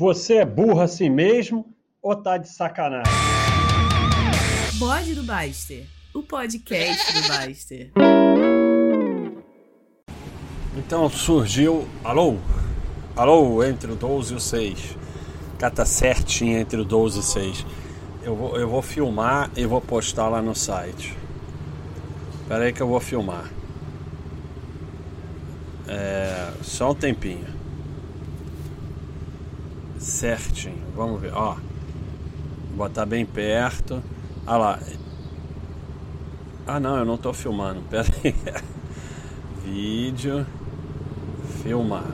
Você é burro assim mesmo ou tá de sacanagem? Bode do Baster, o podcast do Baster. Então surgiu. Alô? Alô, entre o 12 e o 6. Cata certinho entre o 12 e o 6. Eu vou, eu vou filmar e vou postar lá no site. Espera aí que eu vou filmar. É, só um tempinho. Certinho. Vamos ver. Ó. Vou botar bem perto. Ah lá. Ah não, eu não tô filmando. Pera aí. Vídeo. Filmar.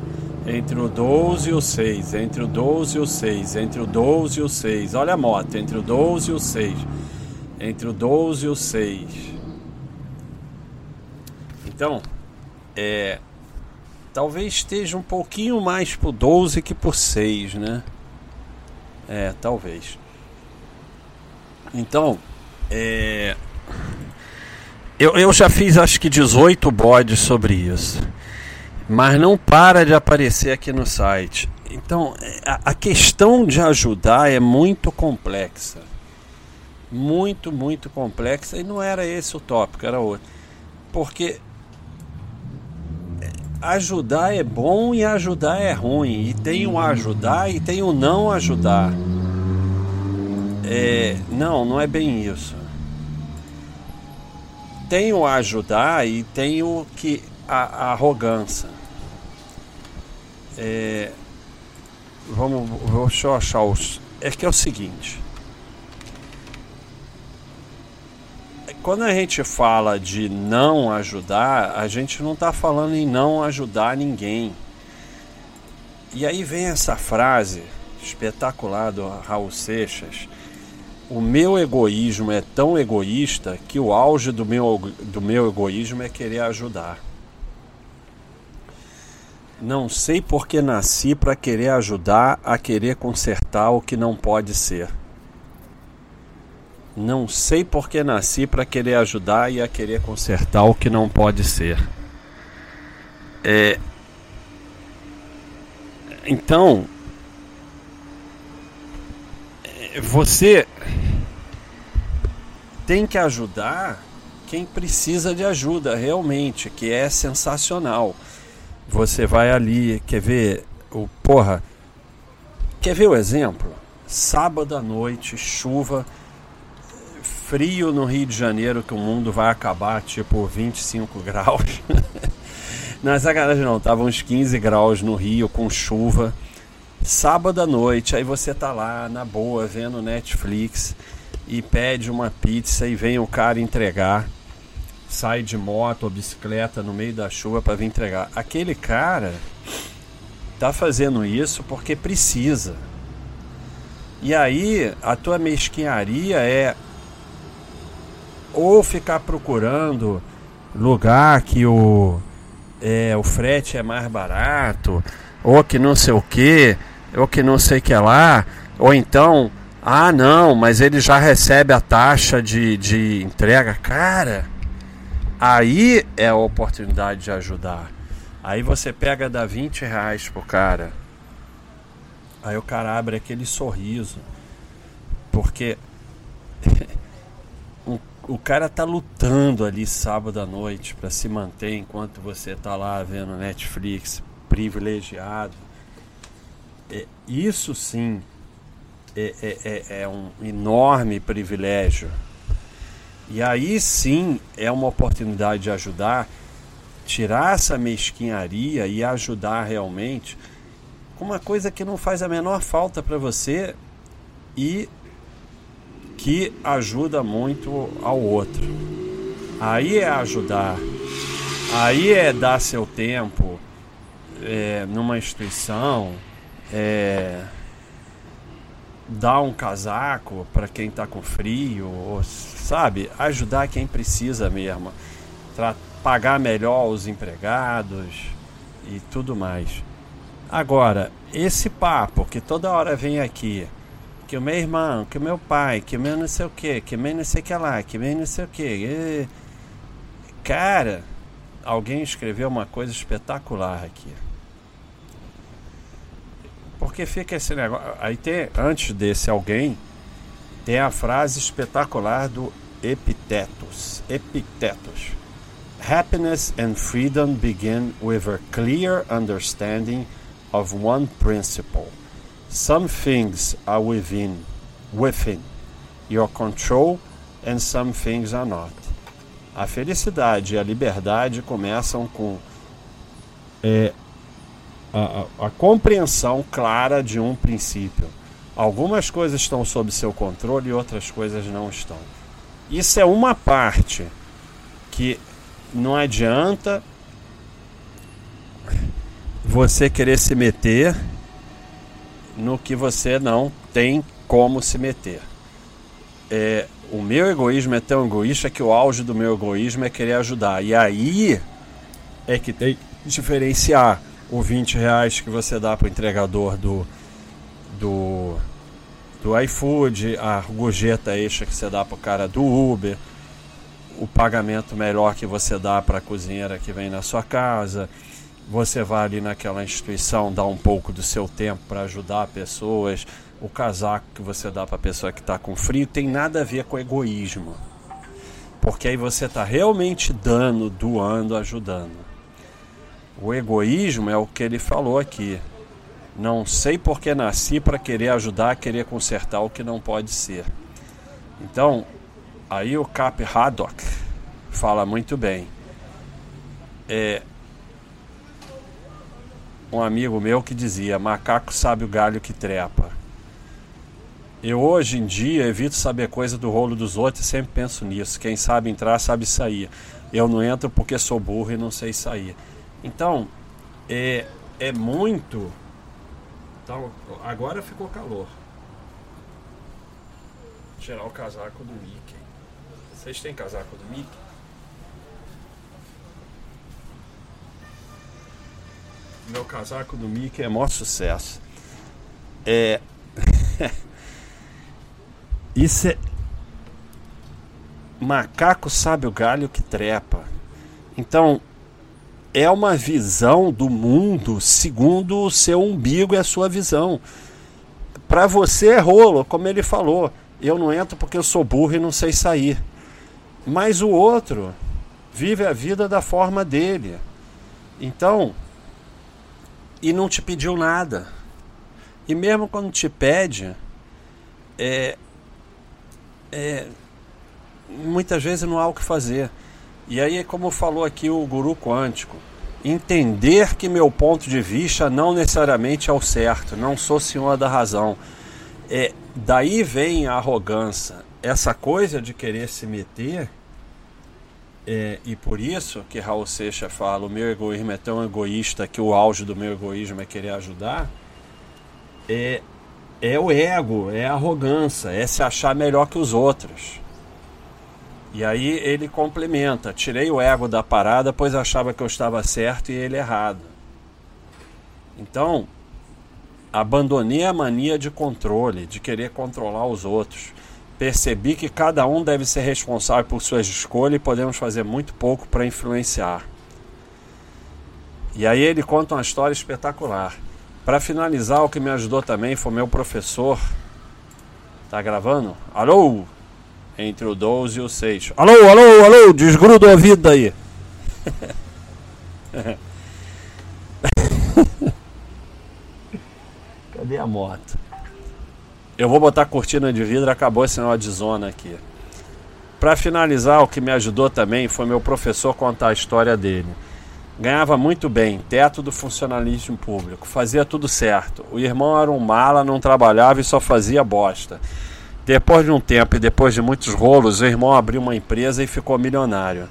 Entre o 12 e o 6. Entre o 12 e o 6. Entre o 12 e o 6. Olha a moto. Entre o 12 e o 6. Entre o 12 e o 6. Então, é, talvez esteja um pouquinho mais pro 12 que por 6, né? É, talvez. Então, é, eu, eu já fiz acho que 18 bodes sobre isso. Mas não para de aparecer aqui no site. Então, a, a questão de ajudar é muito complexa. Muito, muito complexa. E não era esse o tópico, era outro. Porque ajudar é bom e ajudar é ruim. E tem o ajudar e tem o não ajudar. É, não, não é bem isso. Tem o ajudar e tem o que a, a arrogância. É, vamos, deixa eu achar os. É que é o seguinte. Quando a gente fala de não ajudar, a gente não está falando em não ajudar ninguém. E aí vem essa frase espetacular do Raul Seixas. O meu egoísmo é tão egoísta que o auge do meu, do meu egoísmo é querer ajudar. Não sei porque nasci para querer ajudar a querer consertar o que não pode ser. Não sei porque nasci para querer ajudar e a querer consertar o que não pode ser. É... Então, é, você tem que ajudar quem precisa de ajuda realmente, que é sensacional. Você vai ali, quer ver o porra? Quer ver o exemplo? Sábado à noite, chuva frio no Rio de Janeiro que o mundo vai acabar, tipo 25 graus. é sacanagem não, tava uns 15 graus no Rio com chuva. Sábado à noite, aí você tá lá na boa vendo Netflix e pede uma pizza e vem o cara entregar. Sai de moto ou bicicleta no meio da chuva para vir entregar. Aquele cara tá fazendo isso porque precisa. E aí a tua mesquinharia é ou ficar procurando lugar que o, é, o frete é mais barato, ou que não sei o que, ou que não sei o que lá, ou então, ah não, mas ele já recebe a taxa de, de entrega. Cara, aí é a oportunidade de ajudar. Aí você pega, dá 20 reais pro cara. Aí o cara abre aquele sorriso. Porque o cara tá lutando ali sábado à noite para se manter enquanto você tá lá vendo Netflix, privilegiado. É, isso sim é, é, é, é um enorme privilégio. E aí sim é uma oportunidade de ajudar, tirar essa mesquinharia e ajudar realmente com uma coisa que não faz a menor falta para você e que ajuda muito ao outro. Aí é ajudar, aí é dar seu tempo é, numa instituição, é, dar um casaco para quem está com frio, ou, sabe? Ajudar quem precisa mesmo, pagar melhor os empregados e tudo mais. Agora, esse papo que toda hora vem aqui, que o meu irmão, que o meu pai, que o meu não sei o que, que o meu não sei o que lá, que o meu não sei o que. Cara, alguém escreveu uma coisa espetacular aqui. porque fica esse negócio. Aí tem, antes desse alguém, tem a frase espetacular do Epitetus. Epitetus. Happiness and freedom begin with a clear understanding of one principle. Some things are within within your control and some things are not. A felicidade e a liberdade começam com é, a, a, a compreensão clara de um princípio. Algumas coisas estão sob seu controle e outras coisas não estão. Isso é uma parte que não adianta você querer se meter no que você não tem como se meter. É, o meu egoísmo é tão egoísta que o auge do meu egoísmo é querer ajudar. E aí é que tem que diferenciar o 20 reais que você dá para o entregador do, do, do iFood, a gorjeta extra que você dá para o cara do Uber, o pagamento melhor que você dá para a cozinheira que vem na sua casa. Você vai ali naquela instituição, dá um pouco do seu tempo para ajudar pessoas. O casaco que você dá para a pessoa que está com frio tem nada a ver com egoísmo. Porque aí você está realmente dando, doando, ajudando. O egoísmo é o que ele falou aqui. Não sei porque nasci para querer ajudar, querer consertar o que não pode ser. Então, aí o Cap Haddock fala muito bem. É um amigo meu que dizia: macaco sabe o galho que trepa. Eu hoje em dia evito saber coisa do rolo dos outros e sempre penso nisso. Quem sabe entrar sabe sair. Eu não entro porque sou burro e não sei sair. Então, é, é muito. Então, agora ficou calor. Vou tirar o casaco do Mickey. Vocês têm casaco do Mickey? Meu casaco do Mickey é maior sucesso. É. Isso é. Macaco sabe o galho que trepa. Então, é uma visão do mundo segundo o seu umbigo e a sua visão. Para você é rolo, como ele falou. Eu não entro porque eu sou burro e não sei sair. Mas o outro vive a vida da forma dele. Então, e não te pediu nada. E mesmo quando te pede, é, é, muitas vezes não há o que fazer. E aí, como falou aqui o guru quântico, entender que meu ponto de vista não necessariamente é o certo, não sou senhor da razão. É, daí vem a arrogância, essa coisa de querer se meter, é, e por isso que Raul Seixas fala: o meu egoísmo é tão egoísta que o auge do meu egoísmo é querer ajudar. É, é o ego, é a arrogância, é se achar melhor que os outros. E aí ele complementa: tirei o ego da parada, pois achava que eu estava certo e ele errado. Então, abandonei a mania de controle, de querer controlar os outros. Percebi que cada um deve ser responsável por suas escolhas e podemos fazer muito pouco para influenciar. E aí ele conta uma história espetacular. Para finalizar, o que me ajudou também foi meu professor. Tá gravando? Alô? entre o 12 e o 6. Alô, alô, alô, desgruda o ouvido aí. Cadê a moto? Eu vou botar cortina de vidro, acabou esse negócio de zona aqui. Para finalizar, o que me ajudou também foi meu professor contar a história dele. Ganhava muito bem, teto do funcionalismo público, fazia tudo certo. O irmão era um mala, não trabalhava e só fazia bosta. Depois de um tempo e depois de muitos rolos, o irmão abriu uma empresa e ficou milionário.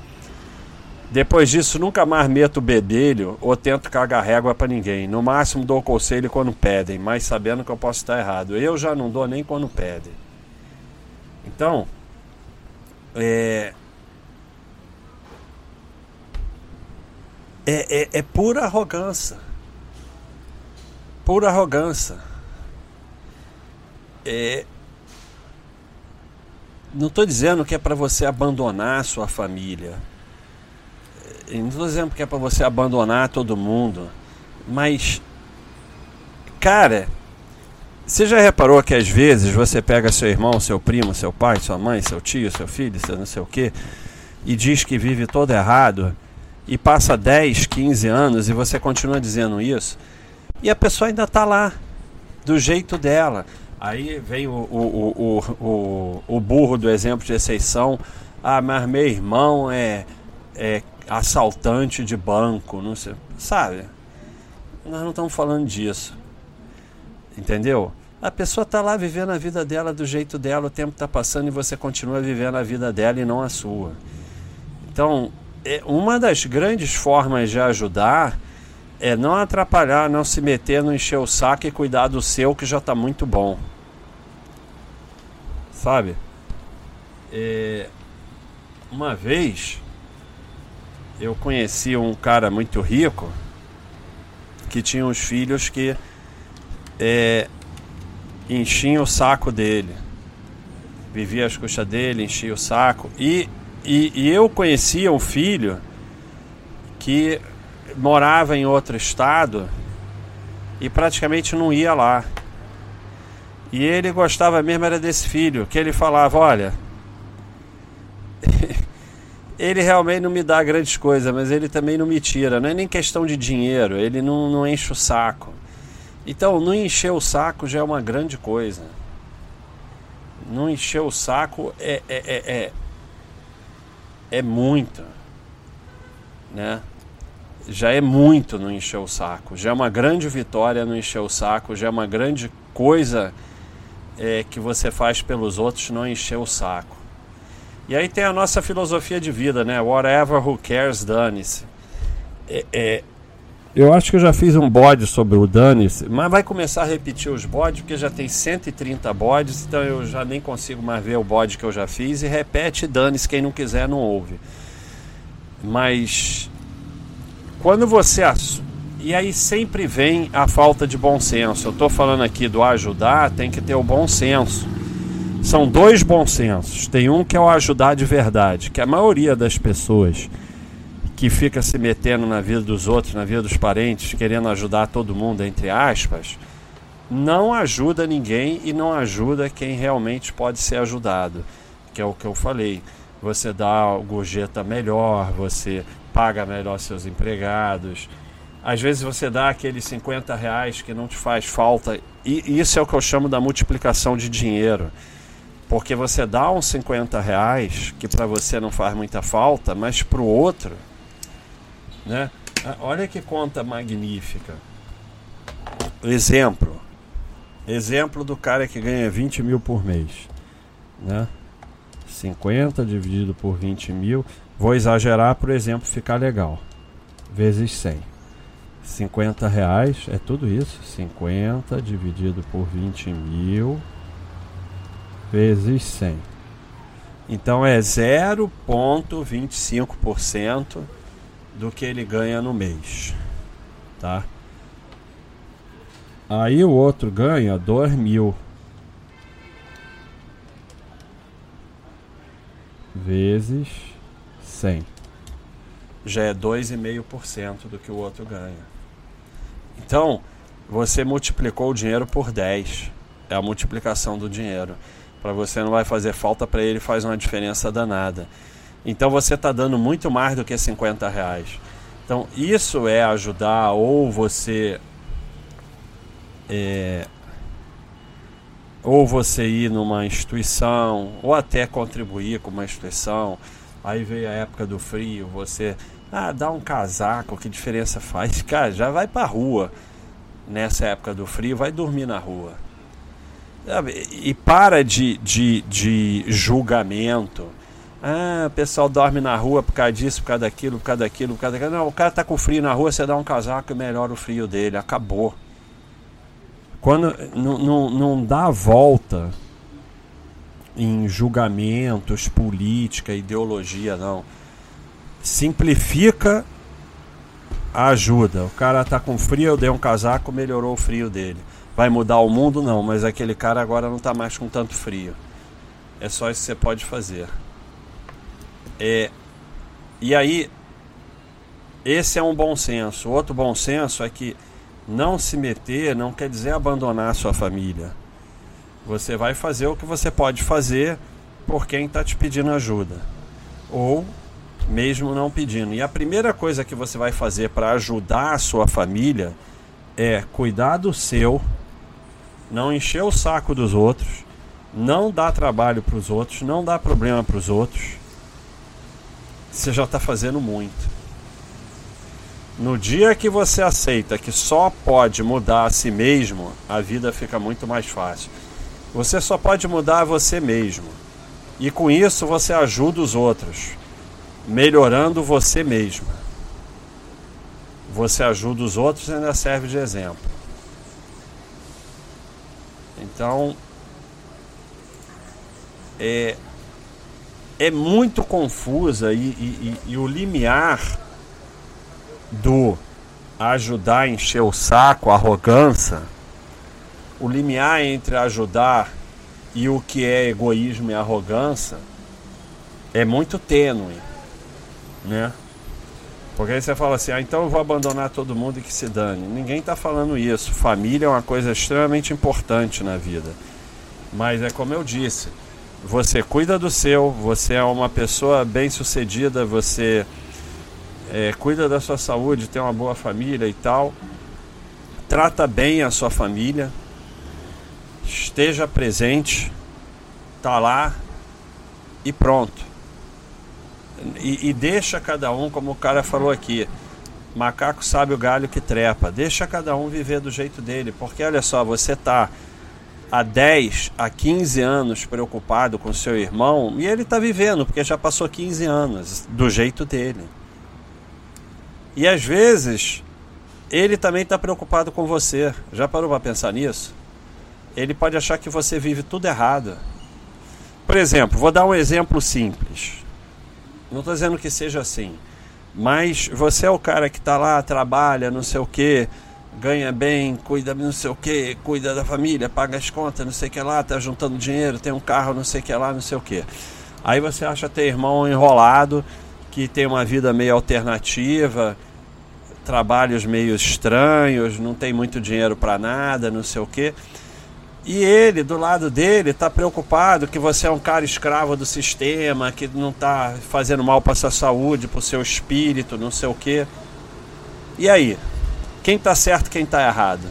Depois disso, nunca mais meto bedelho ou tento cagar régua para ninguém. No máximo dou conselho quando pedem, mas sabendo que eu posso estar errado. Eu já não dou nem quando pedem. Então, é, é, é, é pura arrogância. Pura arrogância. É, não estou dizendo que é para você abandonar sua família. Não estou dizendo que é para você abandonar todo mundo. Mas, cara, Você já reparou que às vezes você pega seu irmão, seu primo, seu pai, sua mãe, seu tio, seu filho, seu não sei o quê, e diz que vive todo errado, e passa 10, 15 anos e você continua dizendo isso, e a pessoa ainda está lá, do jeito dela. Aí vem o, o, o, o, o burro do exemplo de exceção. Ah, mas meu irmão é, é assaltante de banco, não sei. Sabe? Nós não estamos falando disso. Entendeu? A pessoa está lá vivendo a vida dela do jeito dela, o tempo está passando e você continua vivendo a vida dela e não a sua. Então, é uma das grandes formas de ajudar é não atrapalhar, não se meter, não encher o saco e cuidar do seu que já está muito bom. Sabe? É, uma vez eu conheci um cara muito rico que tinha uns filhos que é, enchiam o saco dele. Vivia as custas dele, enchia o saco. E, e, e eu conhecia um filho que morava em outro estado e praticamente não ia lá. E ele gostava mesmo era desse filho, que ele falava, olha, ele realmente não me dá grandes coisas, mas ele também não me tira. Não é nem questão de dinheiro, ele não, não enche o saco. Então, não encher o saco já é uma grande coisa. Não encher o saco é, é, é, é, é muito. Né? Já é muito não encher o saco. Já é uma grande vitória não encher o saco. Já é uma grande coisa é, que você faz pelos outros não encher o saco. E aí tem a nossa filosofia de vida, né? Whatever who cares, dane-se. É, é, eu acho que eu já fiz um bode sobre o dane-se, mas vai começar a repetir os bodes, porque já tem 130 bodes, então eu já nem consigo mais ver o bode que eu já fiz. E repete dane-se, quem não quiser não ouve. Mas quando você e aí sempre vem a falta de bom senso. Eu estou falando aqui do ajudar, tem que ter o bom senso. São dois bons sensos. Tem um que é o ajudar de verdade, que a maioria das pessoas que fica se metendo na vida dos outros, na vida dos parentes, querendo ajudar todo mundo, entre aspas, não ajuda ninguém e não ajuda quem realmente pode ser ajudado. Que é o que eu falei. Você dá gorjeta melhor, você paga melhor seus empregados, às vezes você dá aqueles 50 reais que não te faz falta. E isso é o que eu chamo da multiplicação de dinheiro. Porque você dá uns 50 reais, que para você não faz muita falta, mas para o outro, né? Ah, olha que conta magnífica. Exemplo. Exemplo do cara que ganha 20 mil por mês. Né? 50 dividido por 20 mil. Vou exagerar para o exemplo ficar legal. Vezes 100. 50 reais, é tudo isso, 50 dividido por 20 mil vezes 100. Então é 0,25% do que ele ganha no mês, tá? Aí o outro ganha 2 mil vezes 100. Já é 2,5% do que o outro ganha. Então, você multiplicou o dinheiro por 10. É a multiplicação do dinheiro. Para você não vai fazer falta, para ele faz uma diferença danada. Então você está dando muito mais do que 50 reais. Então isso é ajudar ou você é, ou você ir numa instituição ou até contribuir com uma instituição. Aí veio a época do frio, você ah, dá um casaco, que diferença faz? Cara, já vai pra rua nessa época do frio, vai dormir na rua. E para de, de, de julgamento. Ah, o pessoal dorme na rua por causa disso, por causa daquilo, por causa daquilo, por causa daquilo. Não, o cara tá com frio na rua, você dá um casaco e melhora o frio dele. Acabou. Quando não, não, não dá volta em julgamentos, política, ideologia, não simplifica a ajuda. O cara tá com frio, eu dei um casaco, melhorou o frio dele. Vai mudar o mundo? Não, mas aquele cara agora não tá mais com tanto frio. É só isso que você pode fazer. É, e aí, esse é um bom senso. Outro bom senso é que Não se meter não quer dizer abandonar a sua família. Você vai fazer o que você pode fazer por quem está te pedindo ajuda. Ou mesmo não pedindo. E a primeira coisa que você vai fazer para ajudar a sua família é cuidar do seu, não encher o saco dos outros, não dar trabalho para os outros, não dar problema para os outros. Você já está fazendo muito. No dia que você aceita que só pode mudar a si mesmo, a vida fica muito mais fácil. Você só pode mudar você mesmo. E com isso você ajuda os outros, melhorando você mesmo. Você ajuda os outros e ainda serve de exemplo. Então, é, é muito confusa e, e, e, e o limiar do ajudar a encher o saco, a arrogância, o limiar entre ajudar e o que é egoísmo e arrogância é muito tênue, né? Porque aí você fala assim, ah, então eu vou abandonar todo mundo e que se dane. Ninguém está falando isso. Família é uma coisa extremamente importante na vida. Mas é como eu disse, você cuida do seu, você é uma pessoa bem sucedida, você é, cuida da sua saúde, tem uma boa família e tal, trata bem a sua família, esteja presente, tá lá e pronto. E, e deixa cada um, como o cara falou aqui, macaco sabe o galho que trepa. Deixa cada um viver do jeito dele, porque olha só, você tá há 10 a 15 anos preocupado com seu irmão e ele está vivendo, porque já passou 15 anos do jeito dele. E às vezes ele também está preocupado com você. Já parou para pensar nisso? Ele pode achar que você vive tudo errado. Por exemplo, vou dar um exemplo simples. Não estou dizendo que seja assim, mas você é o cara que está lá, trabalha, não sei o que, ganha bem, cuida não sei o que, cuida da família, paga as contas, não sei o que lá, está juntando dinheiro, tem um carro, não sei o que lá, não sei o que. Aí você acha ter irmão enrolado que tem uma vida meio alternativa, trabalhos meio estranhos, não tem muito dinheiro para nada, não sei o quê. E ele, do lado dele, está preocupado que você é um cara escravo do sistema, que não está fazendo mal para sua saúde, para o seu espírito, não sei o quê. E aí? Quem está certo, quem está errado?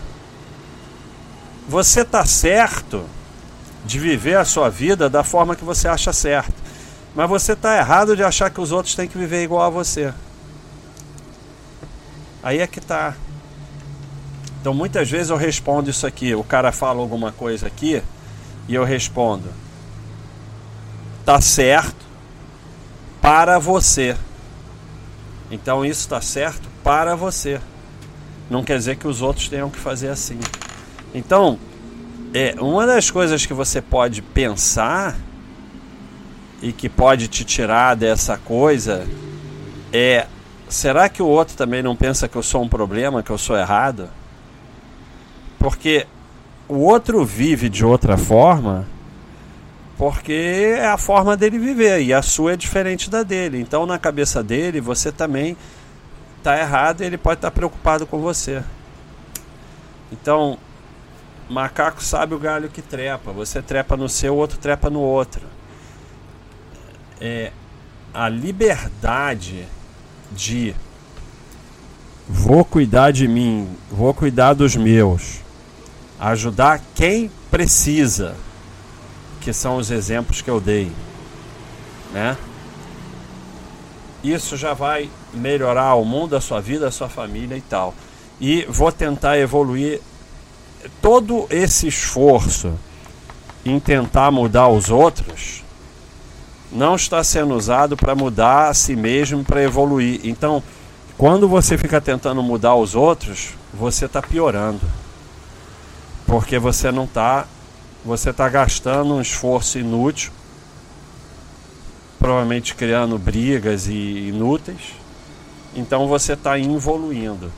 Você está certo de viver a sua vida da forma que você acha certo. Mas você está errado de achar que os outros têm que viver igual a você. Aí é que tá. Então muitas vezes eu respondo isso aqui. O cara fala alguma coisa aqui e eu respondo: Tá certo para você. Então isso está certo para você. Não quer dizer que os outros tenham que fazer assim. Então, é uma das coisas que você pode pensar e que pode te tirar dessa coisa é: será que o outro também não pensa que eu sou um problema, que eu sou errado? Porque o outro vive de outra forma porque é a forma dele viver e a sua é diferente da dele. Então, na cabeça dele, você também está errado e ele pode estar tá preocupado com você. Então, macaco sabe o galho que trepa. Você trepa no seu, o outro trepa no outro é, a liberdade de vou cuidar de mim, vou cuidar dos meus, ajudar quem precisa, que são os exemplos que eu dei, né? Isso já vai melhorar o mundo, a sua vida, a sua família e tal. E vou tentar evoluir todo esse esforço em tentar mudar os outros não está sendo usado para mudar a si mesmo, para evoluir. Então, quando você fica tentando mudar os outros, você está piorando. Porque você não está. Você está gastando um esforço inútil, provavelmente criando brigas e inúteis. Então você está evoluindo.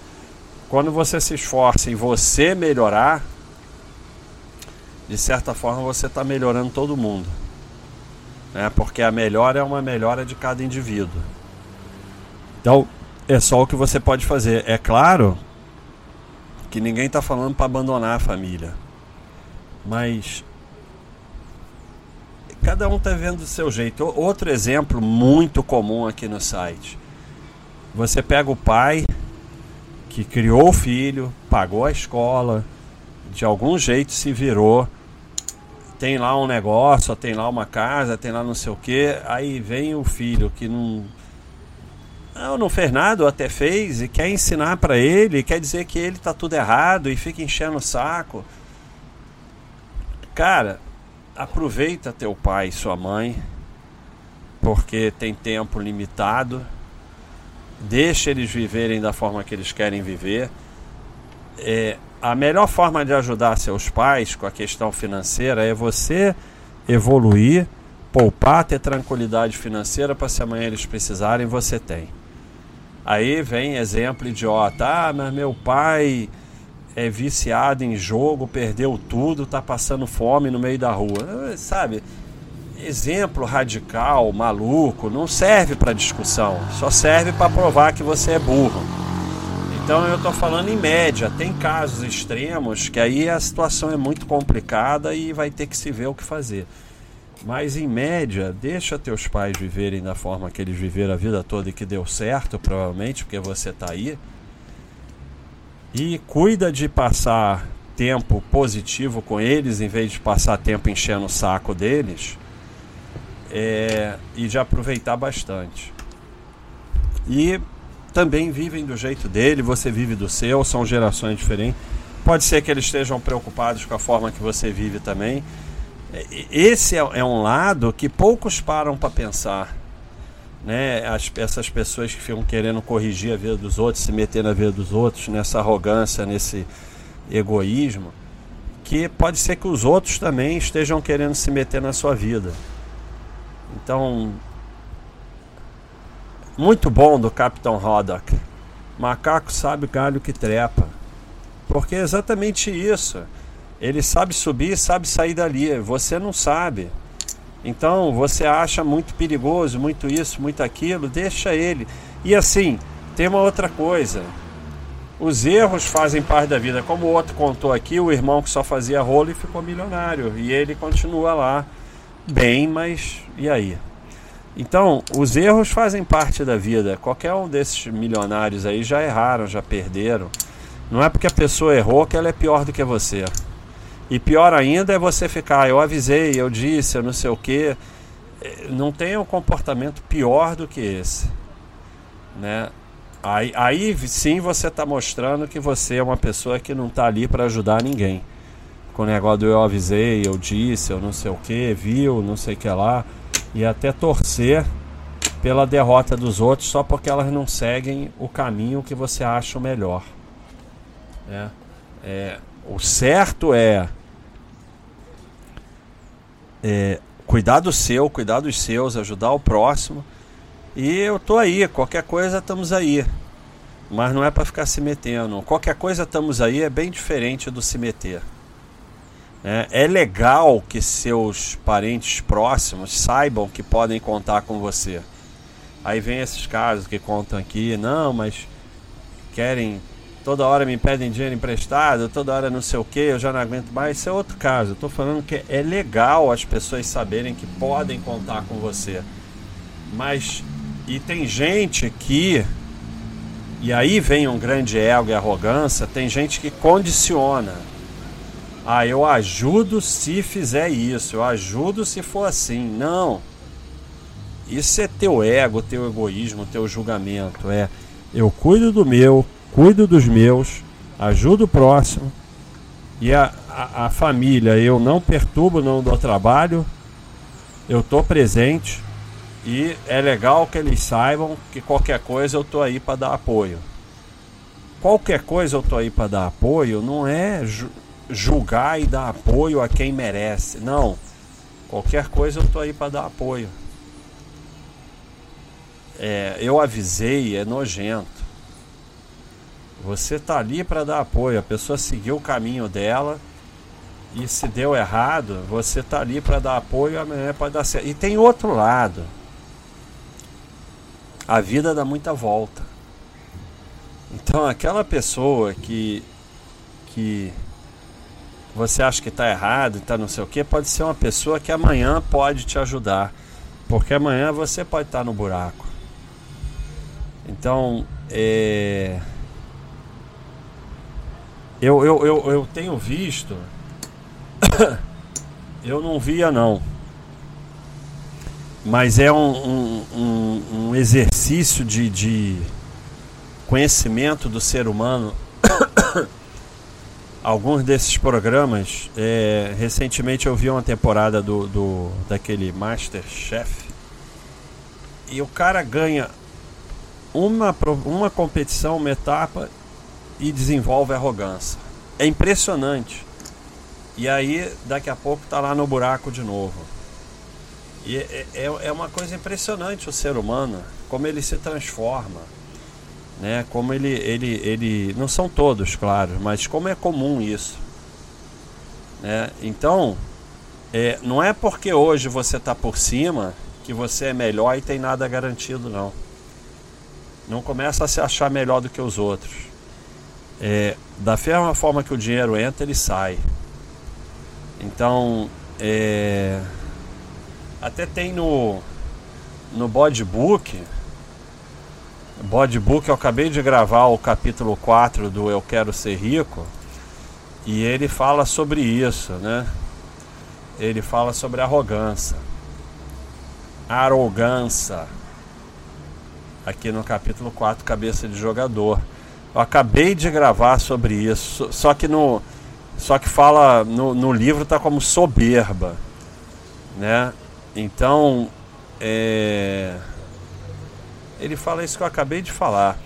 Quando você se esforça em você melhorar, de certa forma você está melhorando todo mundo né? porque a melhora é uma melhora de cada indivíduo. Então, é só o que você pode fazer. É claro Que ninguém está falando para abandonar a família. Mas cada um está vendo do seu jeito. Outro exemplo muito comum aqui no site. Você pega o pai que criou o filho, pagou a escola, de algum jeito se virou, tem lá um negócio, tem lá uma casa, tem lá não sei o que, aí vem o filho que não não, não fez nada, até fez e quer ensinar para ele, quer dizer que ele tá tudo errado e fica enchendo o saco. Cara, aproveita teu pai e sua mãe, porque tem tempo limitado deixe eles viverem da forma que eles querem viver. É, a melhor forma de ajudar seus pais com a questão financeira é você evoluir, poupar, ter tranquilidade financeira para se amanhã eles precisarem, você tem. Aí vem exemplo idiota, ah, mas meu pai é viciado em jogo, perdeu tudo, tá passando fome no meio da rua. Sabe? exemplo radical, maluco, não serve para discussão, só serve para provar que você é burro. Então eu estou falando em média, tem casos extremos que aí a situação é muito complicada e vai ter que se ver o que fazer. Mas em média, deixa teus pais viverem da forma que eles viveram a vida toda e que deu certo, provavelmente, porque você está aí. E cuida de passar tempo positivo com eles em vez de passar tempo enchendo o saco deles é, e de aproveitar bastante. E também vivem do jeito dele, você vive do seu, são gerações diferentes. Pode ser que eles estejam preocupados com a forma que você vive também. Esse é, é um lado que poucos param para pensar. Né? As, essas pessoas que ficam querendo corrigir a vida dos outros, se meter na vida dos outros, nessa arrogância, nesse egoísmo, que pode ser que os outros também estejam querendo se meter na sua vida. Então, muito bom do Capitão Roddock. Macaco sabe galho que trepa. Porque é exatamente isso. Ele sabe subir sabe sair dali. Você não sabe. Então você acha muito perigoso, muito isso, muito aquilo, deixa ele. E assim, tem uma outra coisa. Os erros fazem parte da vida. Como o outro contou aqui, o irmão que só fazia rolo e ficou milionário. E ele continua lá bem, mas e aí? Então, os erros fazem parte da vida. Qualquer um desses milionários aí já erraram, já perderam. Não é porque a pessoa errou que ela é pior do que você. E pior ainda é você ficar, eu avisei, eu disse, eu não sei o quê. É, não tem um comportamento pior do que esse. Né? Aí, aí sim você está mostrando que você é uma pessoa que não está ali para ajudar ninguém com o negócio do eu avisei, eu disse, eu não sei o que, viu, não sei o que lá, e até torcer pela derrota dos outros só porque elas não seguem o caminho que você acha o melhor. É, é, o certo é, é cuidar do seu, cuidar dos seus, ajudar o próximo. E eu tô aí, qualquer coisa estamos aí. Mas não é para ficar se metendo. Qualquer coisa estamos aí é bem diferente do se meter. É, é legal que seus parentes próximos saibam que podem contar com você. Aí vem esses casos que contam aqui, não, mas querem toda hora me pedem dinheiro emprestado, toda hora não sei o que, eu já não aguento mais. Isso é outro caso. Eu tô falando que é legal as pessoas saberem que podem contar com você. Mas e tem gente que e aí vem um grande ego e arrogância, tem gente que condiciona ah, eu ajudo se fizer isso, eu ajudo se for assim. Não. Isso é teu ego, teu egoísmo, teu julgamento. É eu cuido do meu, cuido dos meus, ajudo o próximo. E a, a, a família eu não perturbo, não dou trabalho. Eu tô presente. E é legal que eles saibam que qualquer coisa eu tô aí para dar apoio. Qualquer coisa eu tô aí para dar apoio não é julgar e dar apoio a quem merece. Não. Qualquer coisa eu tô aí para dar apoio. É, eu avisei, é nojento. Você tá ali para dar apoio. A pessoa seguiu o caminho dela e se deu errado, você tá ali para dar apoio, amanhã pode dar certo. E tem outro lado. A vida dá muita volta. Então aquela pessoa que que você acha que está errado, está não sei o que, pode ser uma pessoa que amanhã pode te ajudar. Porque amanhã você pode estar tá no buraco. Então, é... eu, eu, eu, eu tenho visto. eu não via, não. Mas é um, um, um, um exercício de, de conhecimento do ser humano alguns desses programas. É, recentemente eu vi uma temporada do, do daquele Masterchef e o cara ganha uma, uma competição, uma etapa e desenvolve arrogância. É impressionante. E aí daqui a pouco tá lá no buraco de novo. E é, é, é uma coisa impressionante o ser humano, como ele se transforma né? Como ele, ele, ele, não são todos, claro, mas como é comum isso, né? Então, é, não é porque hoje você está por cima que você é melhor e tem nada garantido, não. Não começa a se achar melhor do que os outros. É, da mesma forma que o dinheiro entra, ele sai. Então, é, até tem no no bodybook Bodybook, eu acabei de gravar o capítulo 4 do Eu Quero Ser Rico e ele fala sobre isso, né? Ele fala sobre arrogância. Arrogância. Aqui no capítulo 4, cabeça de jogador. Eu acabei de gravar sobre isso, só que no só que fala no, no livro tá como soberba, né? Então, é ele fala isso que eu acabei de falar.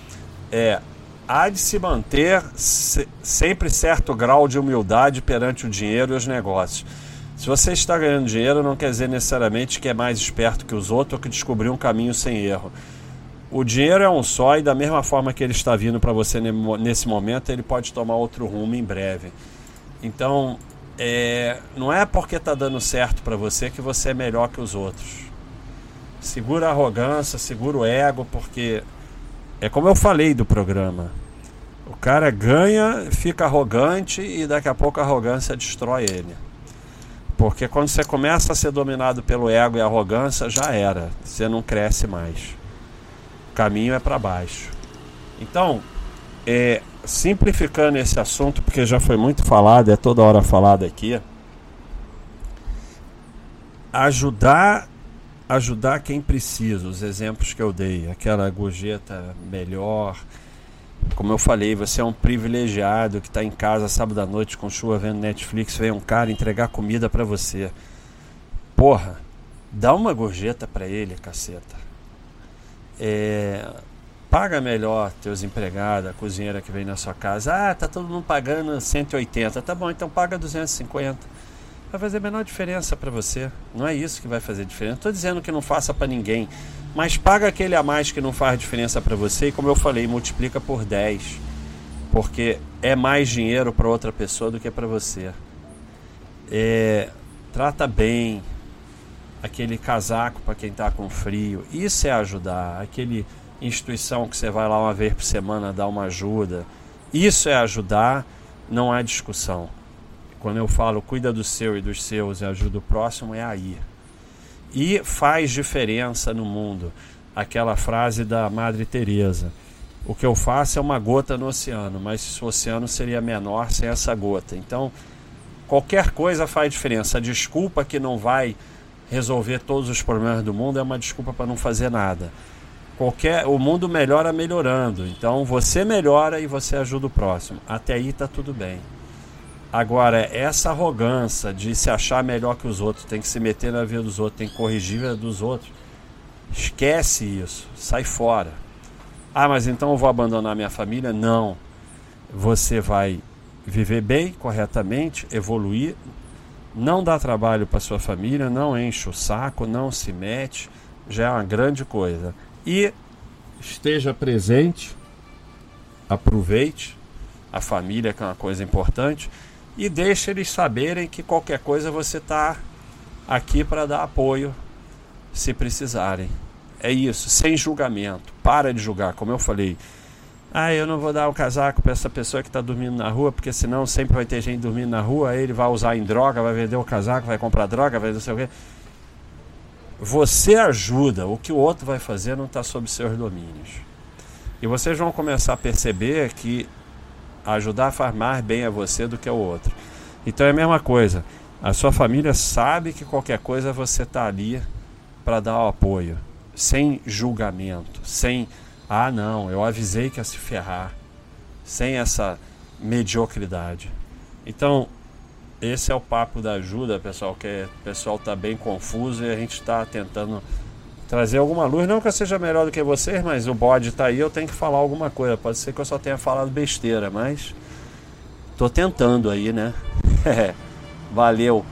É, há de se manter se, sempre certo grau de humildade perante o dinheiro e os negócios. Se você está ganhando dinheiro, não quer dizer necessariamente que é mais esperto que os outros ou que descobriu um caminho sem erro. O dinheiro é um só e da mesma forma que ele está vindo para você nesse momento, ele pode tomar outro rumo em breve. Então, é, não é porque está dando certo para você que você é melhor que os outros. Segura a arrogância, segura o ego, porque é como eu falei do programa. O cara ganha, fica arrogante e daqui a pouco a arrogância destrói ele. Porque quando você começa a ser dominado pelo ego e arrogância, já era. Você não cresce mais. Caminho é para baixo. Então, é, simplificando esse assunto, porque já foi muito falado, é toda hora falado aqui. Ajudar ajudar quem precisa, os exemplos que eu dei, aquela gorjeta melhor. Como eu falei, você é um privilegiado que está em casa sábado à noite com chuva vendo Netflix, vem um cara entregar comida para você. Porra, dá uma gorjeta para ele, caceta. É, paga melhor teus empregados, a cozinheira que vem na sua casa. Ah, tá todo mundo pagando 180. Tá bom, então paga 250 vai fazer a menor diferença para você. Não é isso que vai fazer diferença. Estou dizendo que não faça para ninguém, mas paga aquele a mais que não faz diferença para você e, como eu falei, multiplica por 10, porque é mais dinheiro para outra pessoa do que para você. É, trata bem aquele casaco para quem está com frio. Isso é ajudar. Aquele instituição que você vai lá uma vez por semana dar uma ajuda. Isso é ajudar. Não há discussão. Quando eu falo cuida do seu e dos seus e ajuda o próximo, é aí. E faz diferença no mundo. Aquela frase da Madre Teresa. O que eu faço é uma gota no oceano, mas o oceano seria menor sem essa gota. Então, qualquer coisa faz diferença. A desculpa que não vai resolver todos os problemas do mundo é uma desculpa para não fazer nada. Qualquer, o mundo melhora melhorando. Então, você melhora e você ajuda o próximo. Até aí está tudo bem. Agora, essa arrogância de se achar melhor que os outros, tem que se meter na vida dos outros, tem que corrigir a vida dos outros, esquece isso, sai fora. Ah, mas então eu vou abandonar minha família? Não. Você vai viver bem, corretamente, evoluir, não dá trabalho para sua família, não enche o saco, não se mete, já é uma grande coisa. E esteja presente, aproveite a família, que é uma coisa importante e deixe eles saberem que qualquer coisa você está aqui para dar apoio se precisarem. É isso, sem julgamento. Para de julgar, como eu falei. Ah, eu não vou dar o casaco para essa pessoa que está dormindo na rua, porque senão sempre vai ter gente dormindo na rua, aí ele vai usar em droga, vai vender o casaco, vai comprar droga, vai não sei o quê. Você ajuda, o que o outro vai fazer não está sob seus domínios. E vocês vão começar a perceber que ajudar faz mais bem a você do que ao outro. Então é a mesma coisa. A sua família sabe que qualquer coisa você está ali para dar o apoio, sem julgamento, sem ah, não, eu avisei que ia se ferrar. Sem essa mediocridade. Então, esse é o papo da ajuda, pessoal, que o pessoal está bem confuso e a gente está tentando trazer alguma luz. Não que eu seja melhor do que vocês, mas o bode está aí, eu tenho que falar alguma coisa. Pode ser que eu só tenha falado besteira, mas tô tentando aí, né? Valeu.